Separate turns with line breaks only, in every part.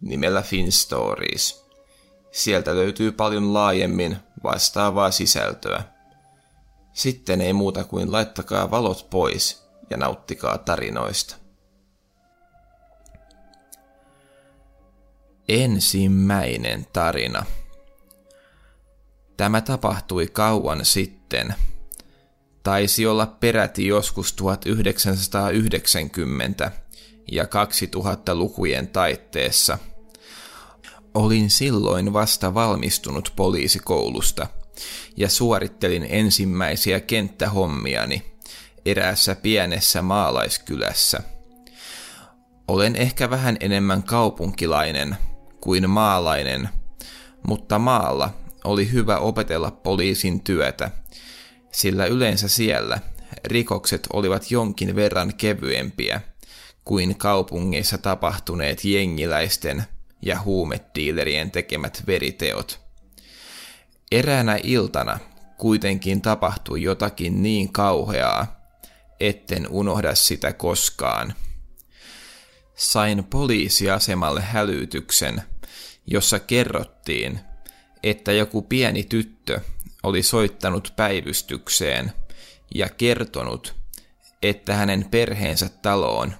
nimellä FinStories. Sieltä löytyy paljon laajemmin vastaavaa sisältöä. Sitten ei muuta kuin laittakaa valot pois ja nauttikaa tarinoista. Ensimmäinen tarina. Tämä tapahtui kauan sitten. Taisi olla peräti joskus 1990 ja 2000-lukujen taitteessa. Olin silloin vasta valmistunut poliisikoulusta ja suorittelin ensimmäisiä kenttähommiani eräässä pienessä maalaiskylässä. Olen ehkä vähän enemmän kaupunkilainen kuin maalainen, mutta maalla oli hyvä opetella poliisin työtä, sillä yleensä siellä rikokset olivat jonkin verran kevyempiä kuin kaupungeissa tapahtuneet jengiläisten ja huumetiilerien tekemät veriteot. Eräänä iltana kuitenkin tapahtui jotakin niin kauheaa, etten unohda sitä koskaan. Sain poliisiasemalle hälytyksen, jossa kerrottiin, että joku pieni tyttö oli soittanut päivystykseen ja kertonut, että hänen perheensä taloon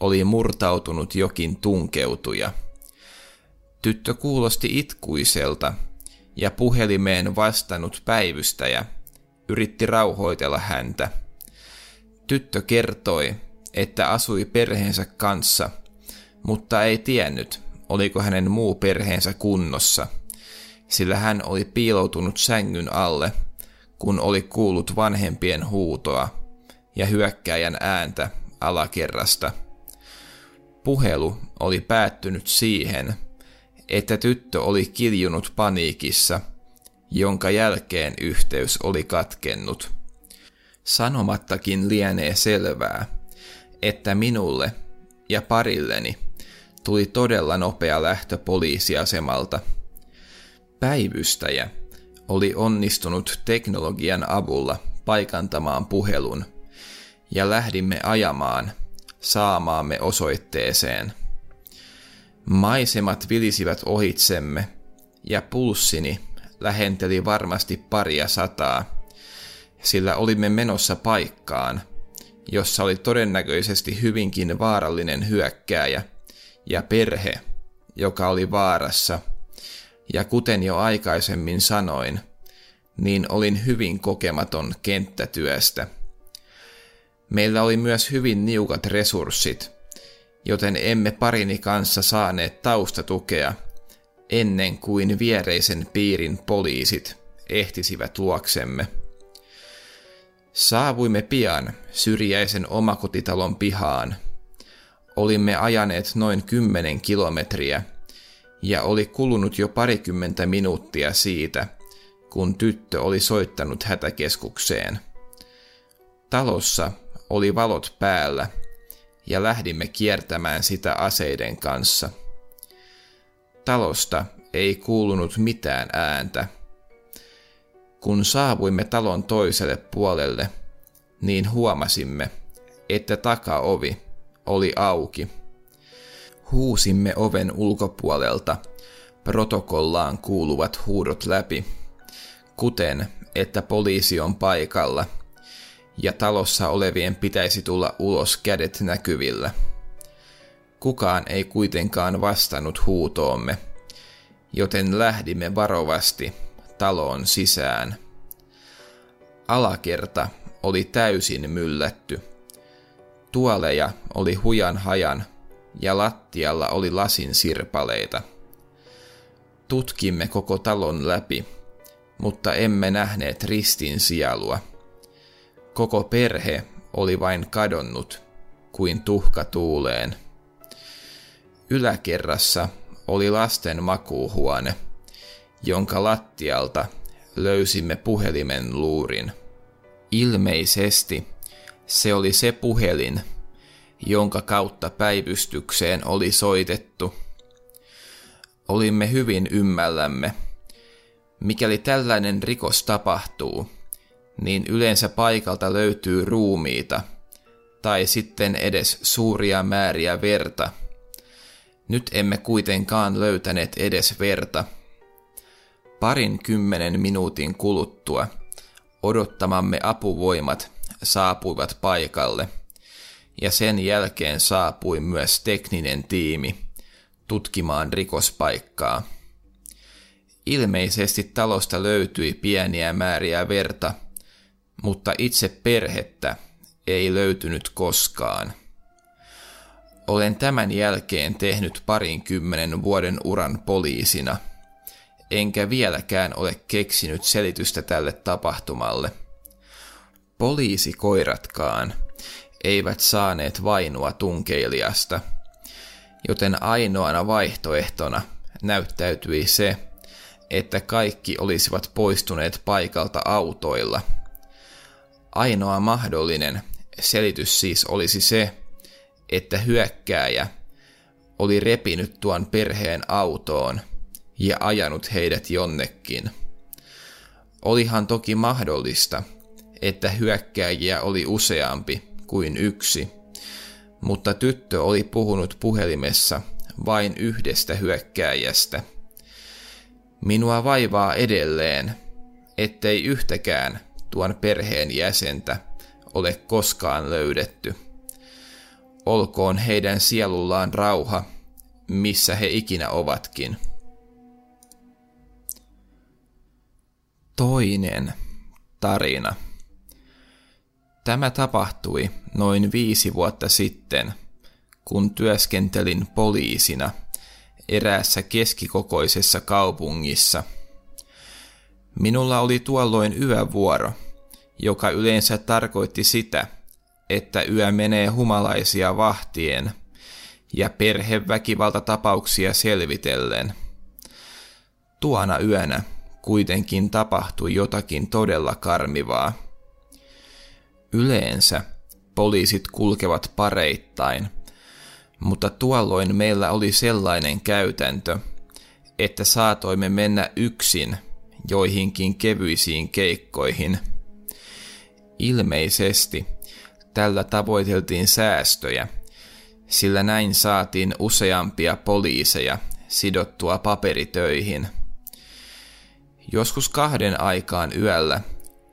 oli murtautunut jokin tunkeutuja. Tyttö kuulosti itkuiselta ja puhelimeen vastannut päivystäjä yritti rauhoitella häntä. Tyttö kertoi, että asui perheensä kanssa, mutta ei tiennyt, oliko hänen muu perheensä kunnossa, sillä hän oli piiloutunut sängyn alle, kun oli kuullut vanhempien huutoa ja hyökkäjän ääntä alakerrasta. Puhelu oli päättynyt siihen, että tyttö oli kiljunut paniikissa, jonka jälkeen yhteys oli katkennut. Sanomattakin lienee selvää, että minulle ja parilleni tuli todella nopea lähtö poliisiasemalta. Päivystäjä oli onnistunut teknologian avulla paikantamaan puhelun, ja lähdimme ajamaan saamaamme osoitteeseen. Maisemat vilisivät ohitsemme, ja pulssini lähenteli varmasti paria sataa, sillä olimme menossa paikkaan, jossa oli todennäköisesti hyvinkin vaarallinen hyökkääjä ja perhe, joka oli vaarassa. Ja kuten jo aikaisemmin sanoin, niin olin hyvin kokematon kenttätyöstä. Meillä oli myös hyvin niukat resurssit, joten emme parini kanssa saaneet taustatukea ennen kuin viereisen piirin poliisit ehtisivät luoksemme. Saavuimme pian syrjäisen omakotitalon pihaan. Olimme ajaneet noin kymmenen kilometriä ja oli kulunut jo parikymmentä minuuttia siitä, kun tyttö oli soittanut hätäkeskukseen. Talossa oli valot päällä ja lähdimme kiertämään sitä aseiden kanssa. Talosta ei kuulunut mitään ääntä. Kun saavuimme talon toiselle puolelle, niin huomasimme, että takaovi oli auki. Huusimme oven ulkopuolelta protokollaan kuuluvat huudot läpi, kuten että poliisi on paikalla ja talossa olevien pitäisi tulla ulos kädet näkyvillä. Kukaan ei kuitenkaan vastannut huutoomme, joten lähdimme varovasti taloon sisään. Alakerta oli täysin myllätty. Tuoleja oli hujan hajan ja lattialla oli lasin sirpaleita. Tutkimme koko talon läpi, mutta emme nähneet ristin sielua. Koko perhe oli vain kadonnut kuin tuhka tuuleen. Yläkerrassa oli lasten makuuhuone, jonka lattialta löysimme puhelimen luurin. Ilmeisesti se oli se puhelin, jonka kautta päivystykseen oli soitettu. Olimme hyvin ymmällämme. Mikäli tällainen rikos tapahtuu, niin yleensä paikalta löytyy ruumiita tai sitten edes suuria määriä verta. Nyt emme kuitenkaan löytäneet edes verta. Parin kymmenen minuutin kuluttua odottamamme apuvoimat saapuivat paikalle, ja sen jälkeen saapui myös tekninen tiimi tutkimaan rikospaikkaa. Ilmeisesti talosta löytyi pieniä määriä verta, mutta itse perhettä ei löytynyt koskaan. Olen tämän jälkeen tehnyt parinkymmenen vuoden uran poliisina, enkä vieläkään ole keksinyt selitystä tälle tapahtumalle. Poliisikoiratkaan eivät saaneet vainua tunkeilijasta, joten ainoana vaihtoehtona näyttäytyi se, että kaikki olisivat poistuneet paikalta autoilla. Ainoa mahdollinen selitys siis olisi se, että hyökkääjä oli repinyt tuon perheen autoon ja ajanut heidät jonnekin. Olihan toki mahdollista, että hyökkääjiä oli useampi kuin yksi, mutta tyttö oli puhunut puhelimessa vain yhdestä hyökkääjästä. Minua vaivaa edelleen, ettei yhtäkään tuon perheen jäsentä ole koskaan löydetty. Olkoon heidän sielullaan rauha, missä he ikinä ovatkin. Toinen tarina. Tämä tapahtui noin viisi vuotta sitten, kun työskentelin poliisina eräässä keskikokoisessa kaupungissa. Minulla oli tuolloin yövuoro, joka yleensä tarkoitti sitä, että yö menee humalaisia vahtien ja perheväkivaltatapauksia selvitellen. Tuona yönä kuitenkin tapahtui jotakin todella karmivaa. Yleensä poliisit kulkevat pareittain, mutta tuolloin meillä oli sellainen käytäntö, että saatoimme mennä yksin joihinkin kevyisiin keikkoihin. Ilmeisesti tällä tavoiteltiin säästöjä, sillä näin saatiin useampia poliiseja sidottua paperitöihin. Joskus kahden aikaan yöllä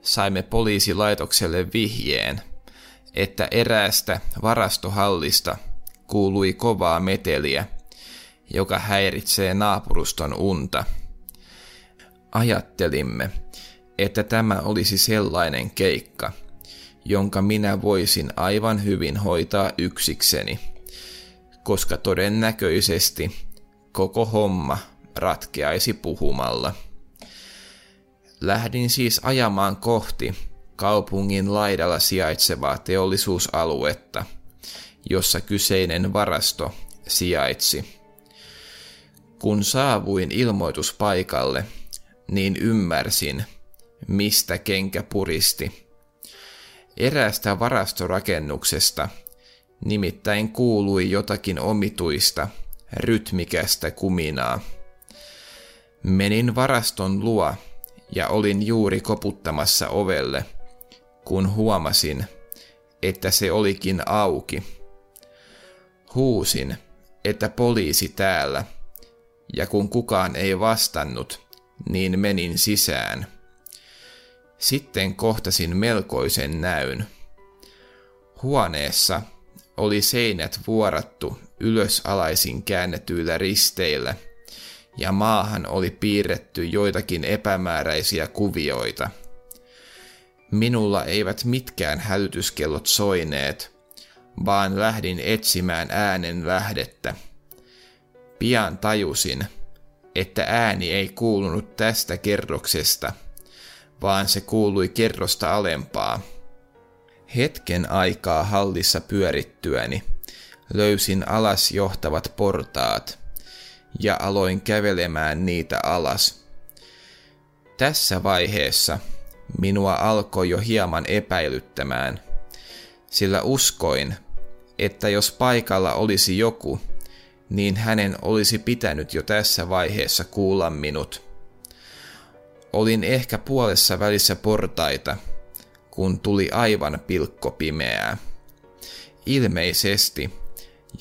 saimme poliisilaitokselle vihjeen, että eräästä varastohallista kuului kovaa meteliä, joka häiritsee naapuruston unta. Ajattelimme, että tämä olisi sellainen keikka, jonka minä voisin aivan hyvin hoitaa yksikseni, koska todennäköisesti koko homma ratkeaisi puhumalla. Lähdin siis ajamaan kohti kaupungin laidalla sijaitsevaa teollisuusaluetta, jossa kyseinen varasto sijaitsi. Kun saavuin ilmoituspaikalle, niin ymmärsin, mistä kenkä puristi. Eräästä varastorakennuksesta nimittäin kuului jotakin omituista, rytmikästä kuminaa. Menin varaston luo ja olin juuri koputtamassa ovelle, kun huomasin, että se olikin auki. Huusin, että poliisi täällä, ja kun kukaan ei vastannut, niin menin sisään. Sitten kohtasin melkoisen näyn. Huoneessa oli seinät vuorattu ylösalaisin käännetyillä risteillä – ja maahan oli piirretty joitakin epämääräisiä kuvioita. Minulla eivät mitkään hälytyskellot soineet, vaan lähdin etsimään äänen lähdettä. Pian tajusin, että ääni ei kuulunut tästä kerroksesta, vaan se kuului kerrosta alempaa. Hetken aikaa hallissa pyörittyäni löysin alas johtavat portaat – ja aloin kävelemään niitä alas. Tässä vaiheessa minua alkoi jo hieman epäilyttämään, sillä uskoin, että jos paikalla olisi joku, niin hänen olisi pitänyt jo tässä vaiheessa kuulla minut. Olin ehkä puolessa välissä portaita, kun tuli aivan pilkko pimeää. Ilmeisesti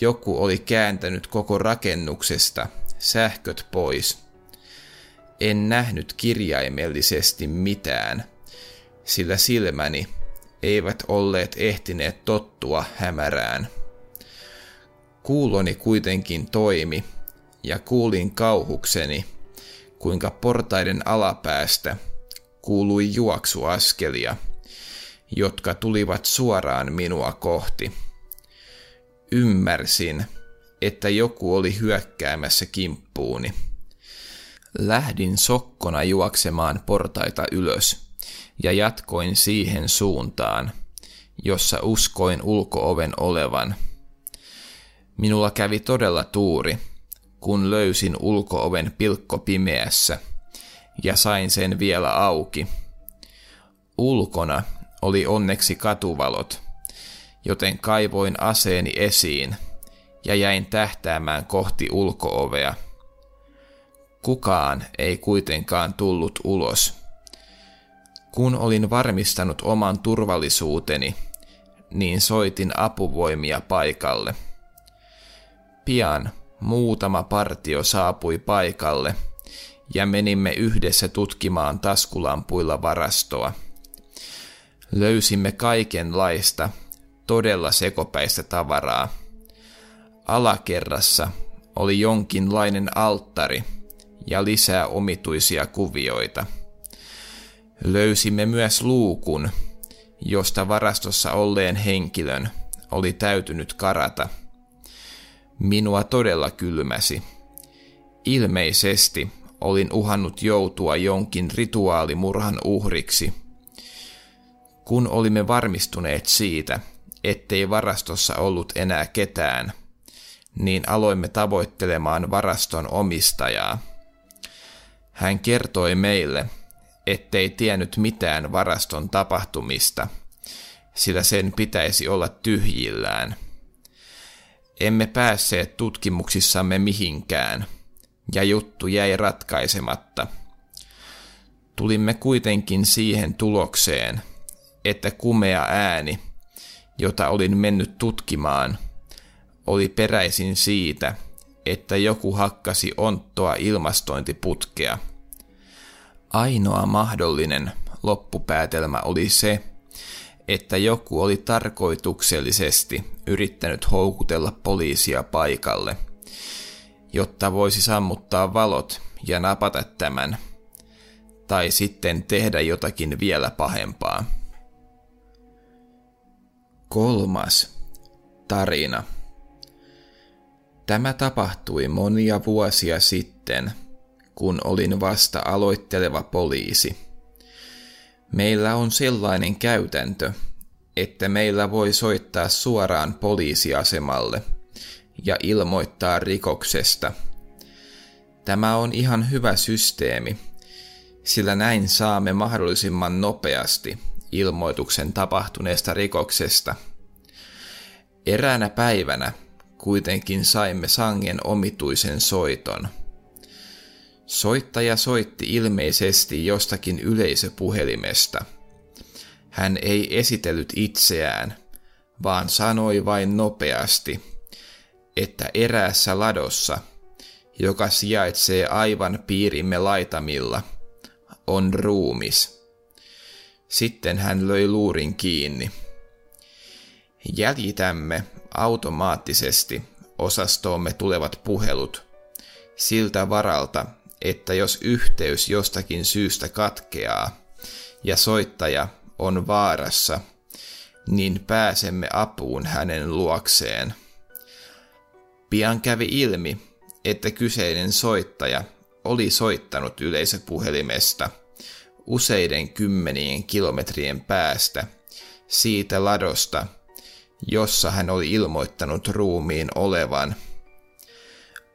joku oli kääntänyt koko rakennuksesta sähköt pois. En nähnyt kirjaimellisesti mitään, sillä silmäni eivät olleet ehtineet tottua hämärään. Kuuloni kuitenkin toimi, ja kuulin kauhukseni, kuinka portaiden alapäästä kuului juoksuaskelia, jotka tulivat suoraan minua kohti. Ymmärsin, että joku oli hyökkäämässä kimppuuni. Lähdin sokkona juoksemaan portaita ylös ja jatkoin siihen suuntaan, jossa uskoin ulkooven olevan. Minulla kävi todella tuuri, kun löysin ulkooven pilkko pimeässä ja sain sen vielä auki. Ulkona oli onneksi katuvalot, joten kaivoin aseeni esiin ja jäin tähtäämään kohti ulkoovea. Kukaan ei kuitenkaan tullut ulos. Kun olin varmistanut oman turvallisuuteni, niin soitin apuvoimia paikalle. Pian muutama partio saapui paikalle ja menimme yhdessä tutkimaan taskulampuilla varastoa. Löysimme kaikenlaista, todella sekopäistä tavaraa. Alakerrassa oli jonkinlainen alttari ja lisää omituisia kuvioita. Löysimme myös luukun, josta varastossa olleen henkilön oli täytynyt karata. Minua todella kylmäsi. Ilmeisesti olin uhannut joutua jonkin rituaalimurhan uhriksi. Kun olimme varmistuneet siitä, ettei varastossa ollut enää ketään, niin aloimme tavoittelemaan varaston omistajaa. Hän kertoi meille, ettei tiennyt mitään varaston tapahtumista, sillä sen pitäisi olla tyhjillään. Emme päässeet tutkimuksissamme mihinkään, ja juttu jäi ratkaisematta. Tulimme kuitenkin siihen tulokseen, että kumea ääni, jota olin mennyt tutkimaan, oli peräisin siitä, että joku hakkasi onttoa ilmastointiputkea. Ainoa mahdollinen loppupäätelmä oli se, että joku oli tarkoituksellisesti yrittänyt houkutella poliisia paikalle, jotta voisi sammuttaa valot ja napata tämän, tai sitten tehdä jotakin vielä pahempaa. Kolmas tarina. Tämä tapahtui monia vuosia sitten, kun olin vasta aloitteleva poliisi. Meillä on sellainen käytäntö, että meillä voi soittaa suoraan poliisiasemalle ja ilmoittaa rikoksesta. Tämä on ihan hyvä systeemi, sillä näin saamme mahdollisimman nopeasti ilmoituksen tapahtuneesta rikoksesta. Eräänä päivänä kuitenkin saimme sangen omituisen soiton. Soittaja soitti ilmeisesti jostakin yleisöpuhelimesta. Hän ei esitellyt itseään, vaan sanoi vain nopeasti, että eräässä ladossa, joka sijaitsee aivan piirimme laitamilla, on ruumis. Sitten hän löi luurin kiinni. Jäljitämme automaattisesti osastoomme tulevat puhelut siltä varalta, että jos yhteys jostakin syystä katkeaa ja soittaja on vaarassa, niin pääsemme apuun hänen luokseen. Pian kävi ilmi, että kyseinen soittaja oli soittanut yleisöpuhelimesta useiden kymmenien kilometrien päästä siitä ladosta, jossa hän oli ilmoittanut ruumiin olevan.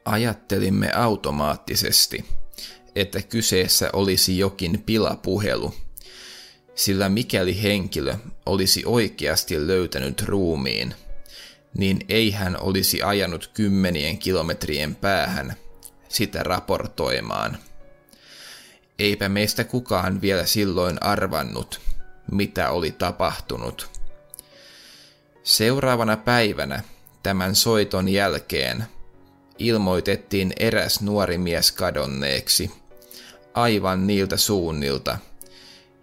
Ajattelimme automaattisesti, että kyseessä olisi jokin pilapuhelu, sillä mikäli henkilö olisi oikeasti löytänyt ruumiin, niin ei hän olisi ajanut kymmenien kilometrien päähän sitä raportoimaan. Eipä meistä kukaan vielä silloin arvannut, mitä oli tapahtunut. Seuraavana päivänä tämän soiton jälkeen ilmoitettiin eräs nuori mies kadonneeksi, aivan niiltä suunnilta,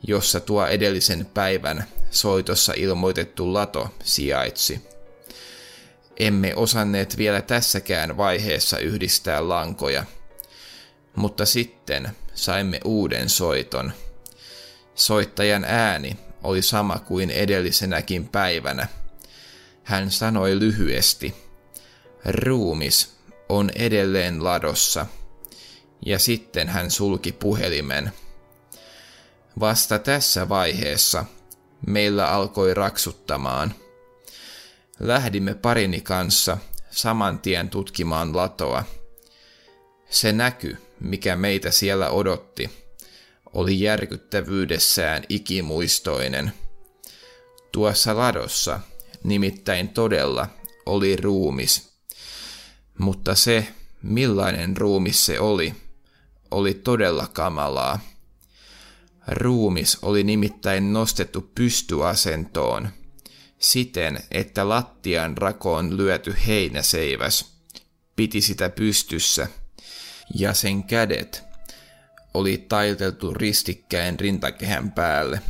jossa tuo edellisen päivän soitossa ilmoitettu lato sijaitsi. Emme osanneet vielä tässäkään vaiheessa yhdistää lankoja, mutta sitten saimme uuden soiton. Soittajan ääni oli sama kuin edellisenäkin päivänä. Hän sanoi lyhyesti, ruumis on edelleen ladossa, ja sitten hän sulki puhelimen. Vasta tässä vaiheessa meillä alkoi raksuttamaan. Lähdimme parini kanssa saman tien tutkimaan latoa. Se näky, mikä meitä siellä odotti, oli järkyttävyydessään ikimuistoinen. Tuossa ladossa nimittäin todella oli ruumis. Mutta se, millainen ruumis se oli, oli todella kamalaa. Ruumis oli nimittäin nostettu pystyasentoon, siten että lattian rakoon lyöty heinäseiväs piti sitä pystyssä, ja sen kädet oli taiteltu ristikkäin rintakehän päälle.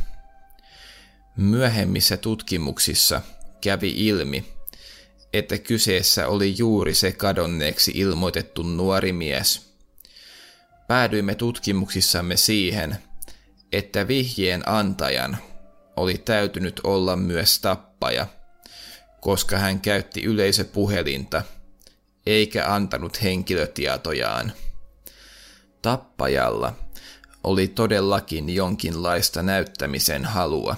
Myöhemmissä tutkimuksissa kävi ilmi, että kyseessä oli juuri se kadonneeksi ilmoitettu nuori mies. Päädyimme tutkimuksissamme siihen, että vihjeen antajan oli täytynyt olla myös tappaja, koska hän käytti yleisöpuhelinta eikä antanut henkilötietojaan. Tappajalla oli todellakin jonkinlaista näyttämisen halua,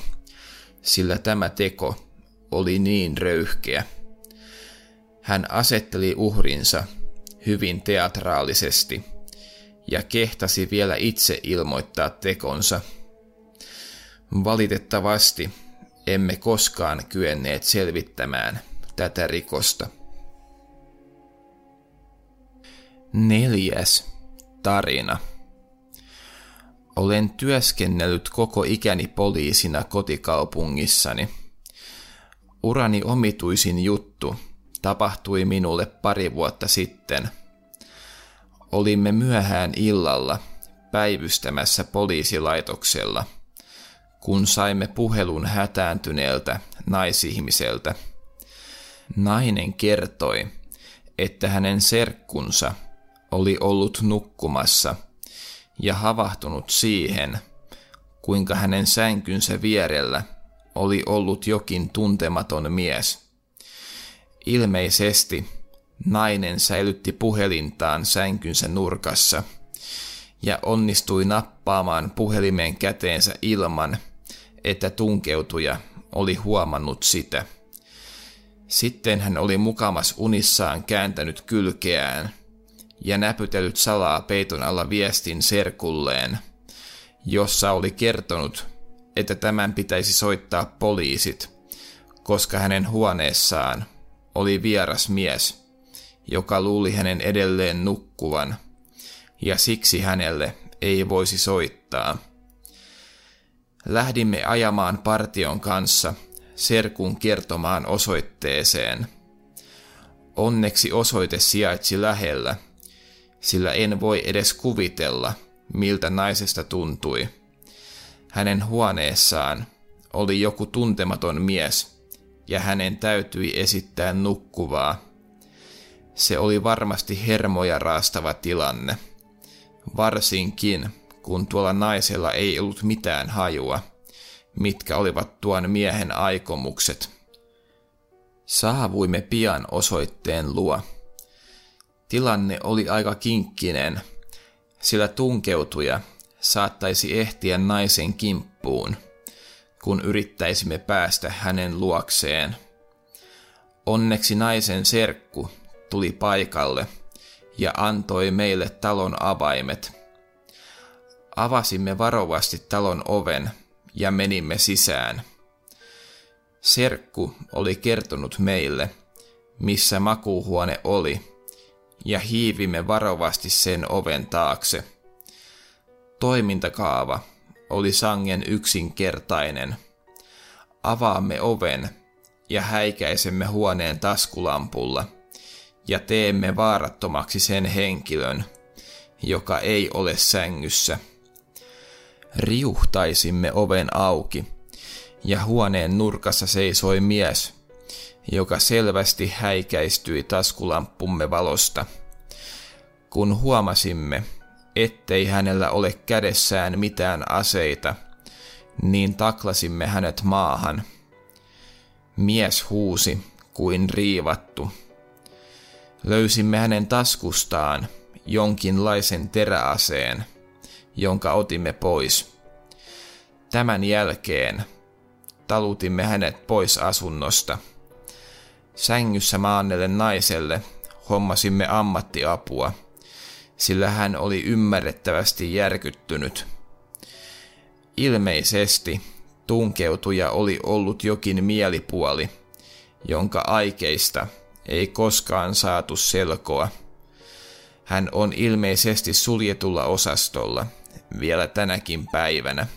sillä tämä teko oli niin röyhkeä. Hän asetteli uhrinsa hyvin teatraalisesti ja kehtasi vielä itse ilmoittaa tekonsa. Valitettavasti emme koskaan kyenneet selvittämään tätä rikosta. Neljäs tarina. Olen työskennellyt koko ikäni poliisina kotikaupungissani. Urani omituisin juttu tapahtui minulle pari vuotta sitten. Olimme myöhään illalla päivystämässä poliisilaitoksella, kun saimme puhelun hätääntyneeltä naisihmiseltä. Nainen kertoi, että hänen serkkunsa oli ollut nukkumassa ja havahtunut siihen, kuinka hänen sänkynsä vierellä oli ollut jokin tuntematon mies. Ilmeisesti nainen säilytti puhelintaan sänkynsä nurkassa ja onnistui nappaamaan puhelimen käteensä ilman, että tunkeutuja oli huomannut sitä. Sitten hän oli mukamas unissaan kääntänyt kylkeään – ja näpytellyt salaa peiton alla viestin serkulleen, jossa oli kertonut, että tämän pitäisi soittaa poliisit, koska hänen huoneessaan oli vieras mies, joka luuli hänen edelleen nukkuvan, ja siksi hänelle ei voisi soittaa. Lähdimme ajamaan partion kanssa serkun kertomaan osoitteeseen. Onneksi osoite sijaitsi lähellä – sillä en voi edes kuvitella, miltä naisesta tuntui. Hänen huoneessaan oli joku tuntematon mies, ja hänen täytyi esittää nukkuvaa. Se oli varmasti hermoja raastava tilanne, varsinkin kun tuolla naisella ei ollut mitään hajua, mitkä olivat tuon miehen aikomukset. Saavuimme pian osoitteen luo. Tilanne oli aika kinkkinen, sillä tunkeutuja saattaisi ehtiä naisen kimppuun, kun yrittäisimme päästä hänen luokseen. Onneksi naisen serkku tuli paikalle ja antoi meille talon avaimet. Avasimme varovasti talon oven ja menimme sisään. Serkku oli kertonut meille, missä makuuhuone oli, ja hiivimme varovasti sen oven taakse. Toimintakaava oli sangen yksinkertainen. Avaamme oven ja häikäisemme huoneen taskulampulla ja teemme vaarattomaksi sen henkilön, joka ei ole sängyssä. Riuhtaisimme oven auki ja huoneen nurkassa seisoi mies, joka selvästi häikäistyi taskulamppumme valosta. Kun huomasimme, ettei hänellä ole kädessään mitään aseita, niin taklasimme hänet maahan. Mies huusi kuin riivattu. Löysimme hänen taskustaan jonkinlaisen teräaseen, jonka otimme pois. Tämän jälkeen talutimme hänet pois asunnosta. Sängyssä maannelle naiselle hommasimme ammattiapua – sillä hän oli ymmärrettävästi järkyttynyt. Ilmeisesti tunkeutuja oli ollut jokin mielipuoli, jonka aikeista ei koskaan saatu selkoa. Hän on ilmeisesti suljetulla osastolla vielä tänäkin päivänä.